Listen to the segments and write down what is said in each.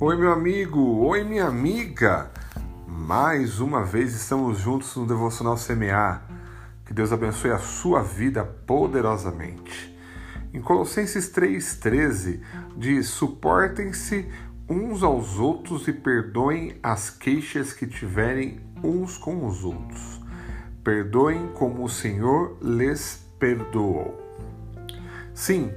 Oi, meu amigo, oi, minha amiga. Mais uma vez estamos juntos no Devocional Semear. Que Deus abençoe a sua vida poderosamente. Em Colossenses 3,13 diz: Suportem-se uns aos outros e perdoem as queixas que tiverem uns com os outros. Perdoem como o Senhor lhes perdoou. Sim,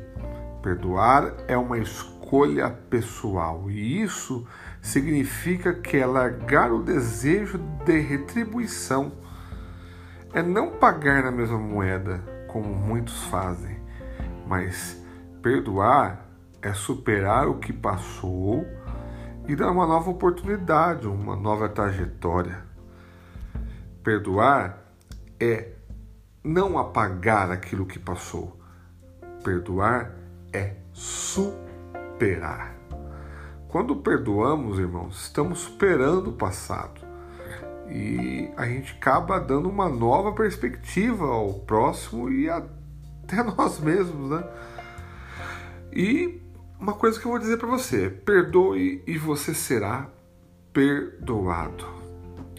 perdoar é uma escolha escolha pessoal. E isso significa que é largar o desejo de retribuição. É não pagar na mesma moeda, como muitos fazem, mas perdoar é superar o que passou e dar uma nova oportunidade, uma nova trajetória. Perdoar é não apagar aquilo que passou. Perdoar é superar superar. Quando perdoamos, irmãos, estamos superando o passado e a gente acaba dando uma nova perspectiva ao próximo e até nós mesmos, né? E uma coisa que eu vou dizer para você: perdoe e você será perdoado.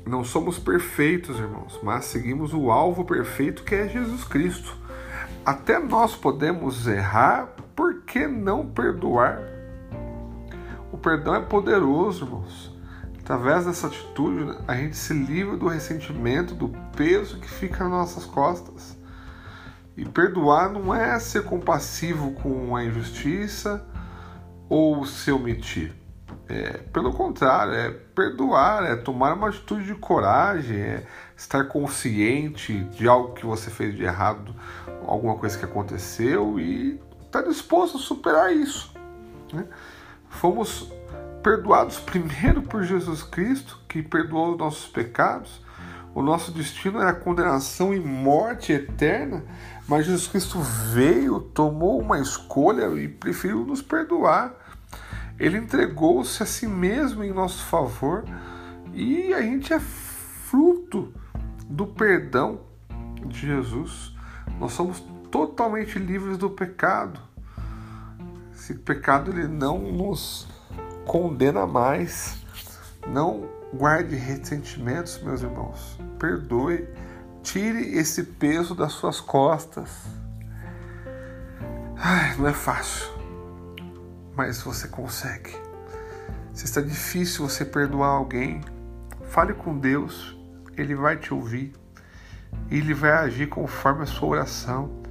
Não somos perfeitos, irmãos, mas seguimos o alvo perfeito que é Jesus Cristo. Até nós podemos errar, por que não perdoar? O perdão é poderoso, irmãos. Através dessa atitude, a gente se livra do ressentimento, do peso que fica nas nossas costas. E perdoar não é ser compassivo com a injustiça ou se omitir. É, pelo contrário, é perdoar, é tomar uma atitude de coragem, é estar consciente de algo que você fez de errado, alguma coisa que aconteceu e estar tá disposto a superar isso. Né? Fomos perdoados primeiro por Jesus Cristo, que perdoou os nossos pecados. O nosso destino era condenação e morte eterna, mas Jesus Cristo veio, tomou uma escolha e preferiu nos perdoar. Ele entregou-se a si mesmo em nosso favor e a gente é fruto do perdão de Jesus. Nós somos totalmente livres do pecado. Esse pecado ele não nos condena mais. Não guarde ressentimentos, meus irmãos. Perdoe. Tire esse peso das suas costas. Ai, não é fácil, mas você consegue. Se está difícil você perdoar alguém, fale com Deus, Ele vai te ouvir, Ele vai agir conforme a sua oração.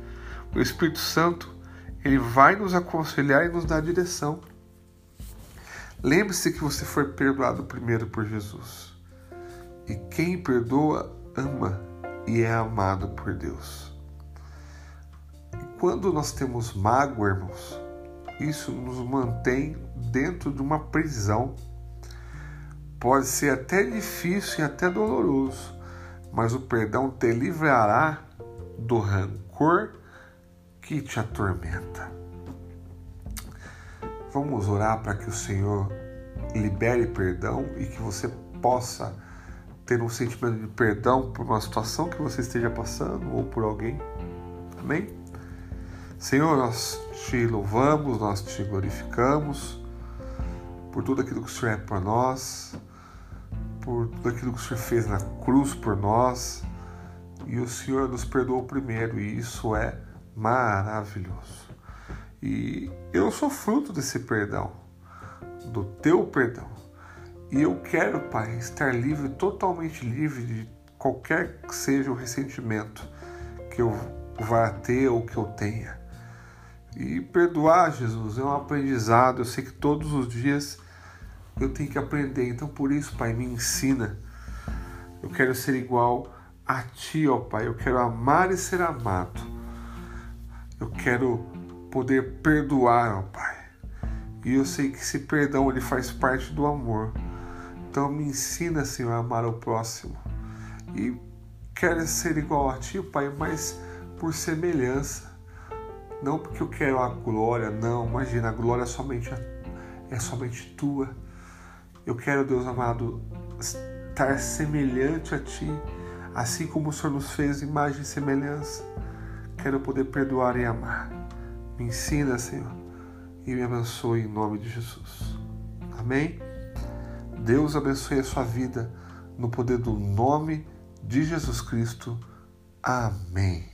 O Espírito Santo, Ele vai nos aconselhar e nos dar direção. Lembre-se que você foi perdoado primeiro por Jesus. E quem perdoa, ama e é amado por Deus. E quando nós temos mágoa, irmãos, isso nos mantém dentro de uma prisão. Pode ser até difícil e até doloroso, mas o perdão te livrará do rancor que te atormenta. Vamos orar para que o Senhor libere perdão e que você possa ter um sentimento de perdão por uma situação que você esteja passando ou por alguém. Amém? Senhor, nós te louvamos, nós te glorificamos por tudo aquilo que o Senhor é por nós, por tudo aquilo que o Senhor fez na cruz por nós. E o Senhor nos perdoou primeiro, e isso é maravilhoso. E eu sou fruto desse perdão, do teu perdão. E eu quero, Pai, estar livre, totalmente livre de qualquer que seja o ressentimento que eu vá ter ou que eu tenha. E perdoar, Jesus, é um aprendizado. Eu sei que todos os dias eu tenho que aprender. Então, por isso, Pai, me ensina. Eu quero ser igual a Ti, ó Pai. Eu quero amar e ser amado. Eu quero poder perdoar, ó Pai. E eu sei que esse perdão ele faz parte do amor. Então me ensina, Senhor, a amar o próximo. E quero ser igual a Ti, Pai, mas por semelhança. Não porque eu quero a glória, não. Imagina, a glória é somente, é somente Tua. Eu quero, Deus amado, estar semelhante a Ti, assim como o Senhor nos fez imagem e semelhança. Quero poder perdoar e amar. Me ensina, Senhor, e me abençoe em nome de Jesus. Amém? Deus abençoe a sua vida no poder do nome de Jesus Cristo. Amém.